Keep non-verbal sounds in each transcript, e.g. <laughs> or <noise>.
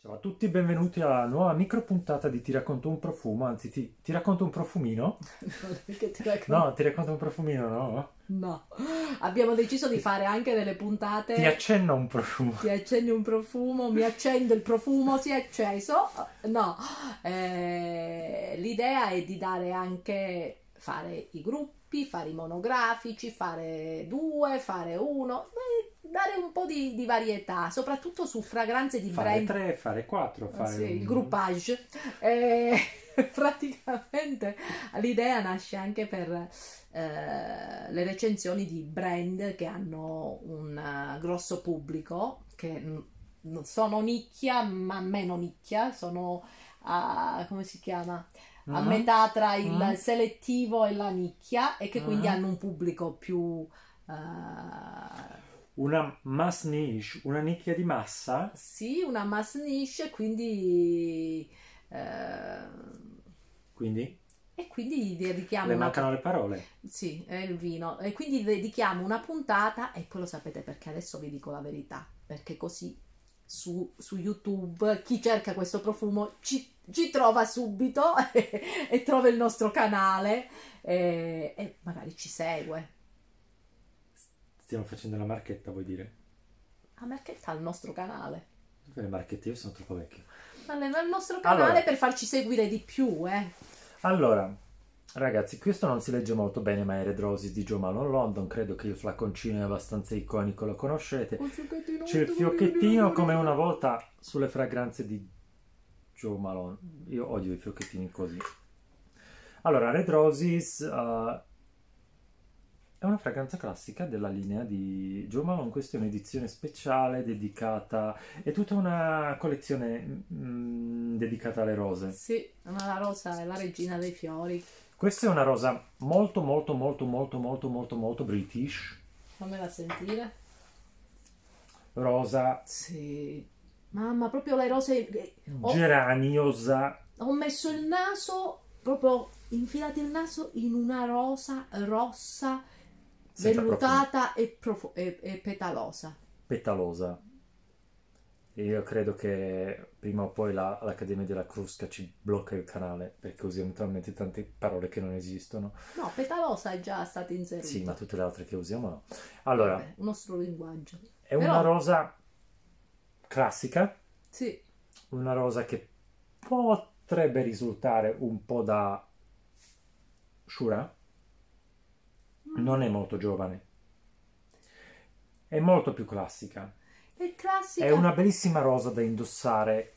Ciao a tutti, benvenuti alla nuova micro puntata di Ti racconto un profumo, anzi ti, ti racconto un profumino? <laughs> Perché ti racconto? No, ti racconto un profumino, no? No. Abbiamo deciso di fare anche delle puntate. Ti accenno un profumo. Ti accendi un profumo, mi accendo il profumo, si è acceso. No, Eh, l'idea è di dare anche, fare i gruppi, fare i monografici, fare due, fare uno, eh, dare un po' di, di varietà, soprattutto su fragranze di Fare brand. tre, fare quattro, fare Sì, il un- groupage. Eh, <laughs> praticamente l'idea nasce anche per eh, le recensioni di brand che hanno un eh, grosso pubblico, che n- non sono nicchia, ma meno nicchia, sono a, come si chiama? A Mhm. metà tra il Mhm. selettivo e la nicchia e che quindi Mhm. hanno un pubblico più... eh, Una mass niche, una nicchia di massa. sì, una mass niche, quindi... eh, Quindi E quindi dedichiamo le una, mancano le parole. sì, è il vino. E quindi dedichiamo una puntata, e poi lo sapete perché adesso vi dico la verità, perché così su, su YouTube chi cerca questo profumo ci, ci trova subito <laughs> e, e trova il nostro canale e, e magari ci segue. Stiamo facendo la marchetta, vuoi dire? A Marchetta il nostro canale. Dove le marchette? Io sono troppo vecchio. Ma nel nostro canale Allora. per farci seguire di più, eh. Allora, ragazzi, questo non si legge molto bene, ma è Red Roses di Joe Malone London. Credo che il flaconcino è abbastanza iconico, lo conoscete. C'è il fiocchettino come una volta sulle fragranze di Joe Malone. Io odio i fiocchettini così. Allora, Red Roses eh, è una fragranza classica della linea di Joe Malone. Questa è un'edizione speciale dedicata. È tutta una collezione mm, dedicata alle rose. Sì, ma la rosa è la regina dei fiori. Questa è una rosa molto, molto, molto, molto, molto, molto, molto british. Fammela sentire. Rosa Sì. Mamma, proprio le rose. Ho, geraniosa. ho messo il naso, proprio infilato il naso in una rosa rossa, vellutata e, profo- e- e petalosa. petalosa. E io credo che prima o poi la- l'Accademia della Crusca ci blocca il canale perché usiamo talmente tante parole che non esistono. No, petalosa è già stata inserita. Sì, ma tutte le altre che usiamo no. Allora, Vabbè, un nostro linguaggio. è una però- rosa classica, Sì, una rosa che potrebbe risultare un po' da Shura. Non è molto giovane. È molto più classica. è classica. È una bellissima rosa da indossare,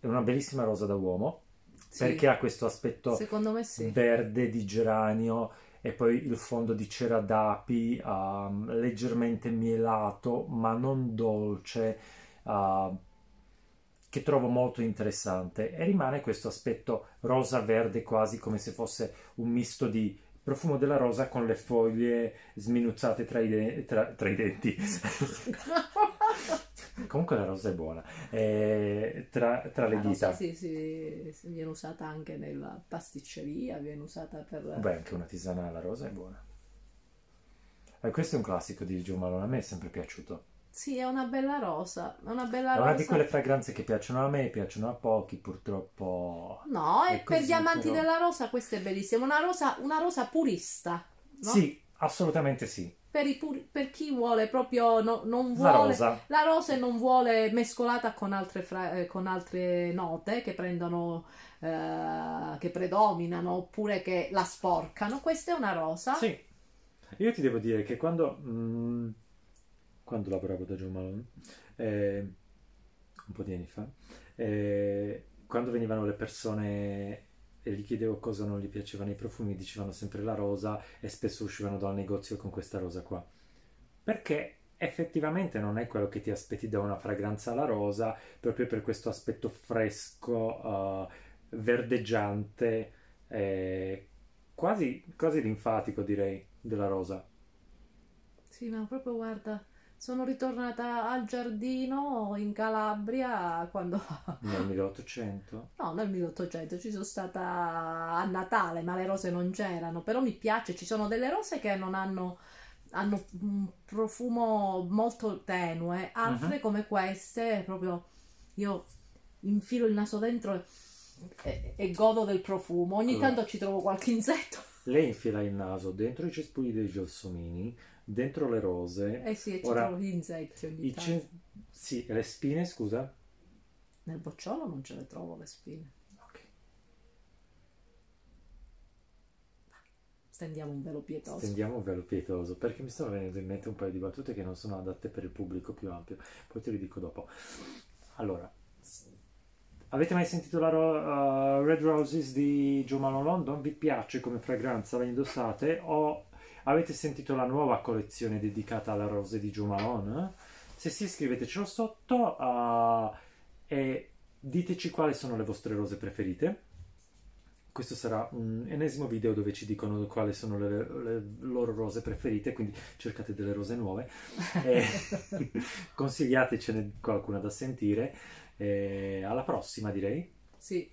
è una bellissima rosa da uomo, Sì, perché ha questo aspetto Secondo me sì. verde di geranio e poi il fondo di cera d'api, um, leggermente mielato, ma non dolce, uh, che trovo molto interessante. E rimane questo aspetto rosa-verde, quasi come se fosse un misto di profumo della rosa con le foglie sminuzzate tra i, de- tra- tra i denti. <laughs> Comunque la rosa è buona. Eh, tra, tra le La dita. rosa sì, sì, viene usata anche nella pasticceria, viene usata per... Beh, anche una tisana alla rosa è buona. Eh, questo è un classico di Joe Malone, a me è sempre piaciuto. Sì, è una bella rosa, è una bella È rosa. una di quelle fragranze che piacciono a me, piacciono a pochi, purtroppo. No, È e per gli amanti però. della rosa questa è bellissima, una rosa, una rosa purista, no? Sì, assolutamente sì. Per, i puri- per chi vuole proprio, no- non La vuole... rosa. La rosa e non vuole mescolata con altre, fra- eh, con altre note che prendono, eh, che predominano oppure che la sporcano. Questa è una rosa. Sì. Io ti devo dire che quando, mm, quando lavoravo da Joe Malone, eh, un po' di anni fa, eh, quando venivano le persone e gli chiedevo cosa non gli piacevano i profumi, dicevano sempre la rosa e spesso uscivano dal negozio con questa rosa qua. Perché effettivamente non è quello che ti aspetti da una fragranza alla rosa, proprio per questo aspetto fresco, eh, verdeggiante, eh, quasi, quasi linfatico direi, della rosa. Sì, ma proprio guarda, sono ritornata al giardino in Calabria quando... <laughs> Nel 1800? No, nel 1800 ci sono stata a Natale, ma le rose non c'erano, però mi piace, ci sono delle rose che non hanno, hanno un profumo molto tenue, altre Mhm. come queste, proprio io infilo il naso dentro e, e godo del profumo. Ogni Allora. tanto ci trovo qualche insetto. Lei infila il naso dentro i cespugli dei gelsomini, dentro le rose, Eh sì, e ci trovo gli insetti ogni tanto. cen- sì, le spine, scusa. Nel bocciolo non ce le trovo le spine. Ok. Stendiamo un velo pietoso. Stendiamo un velo pietoso perché mi stanno venendo in mente un paio di battute che non sono adatte per il pubblico più ampio. Poi te le dico dopo. Allora, avete mai sentito la ro- uh, Red Roses di Joe Malone London? Vi piace come fragranza? La indossate? O avete sentito la nuova collezione dedicata alle rose di Joe Malone? Se sì, scrivetecelo sotto uh, e diteci quali sono le vostre rose preferite. Questo sarà un ennesimo video dove ci dicono quali sono le, le loro rose preferite, quindi cercate delle rose nuove. <laughs> E <laughs> consigliatecene qualcuna da sentire. E alla prossima, direi. Sì.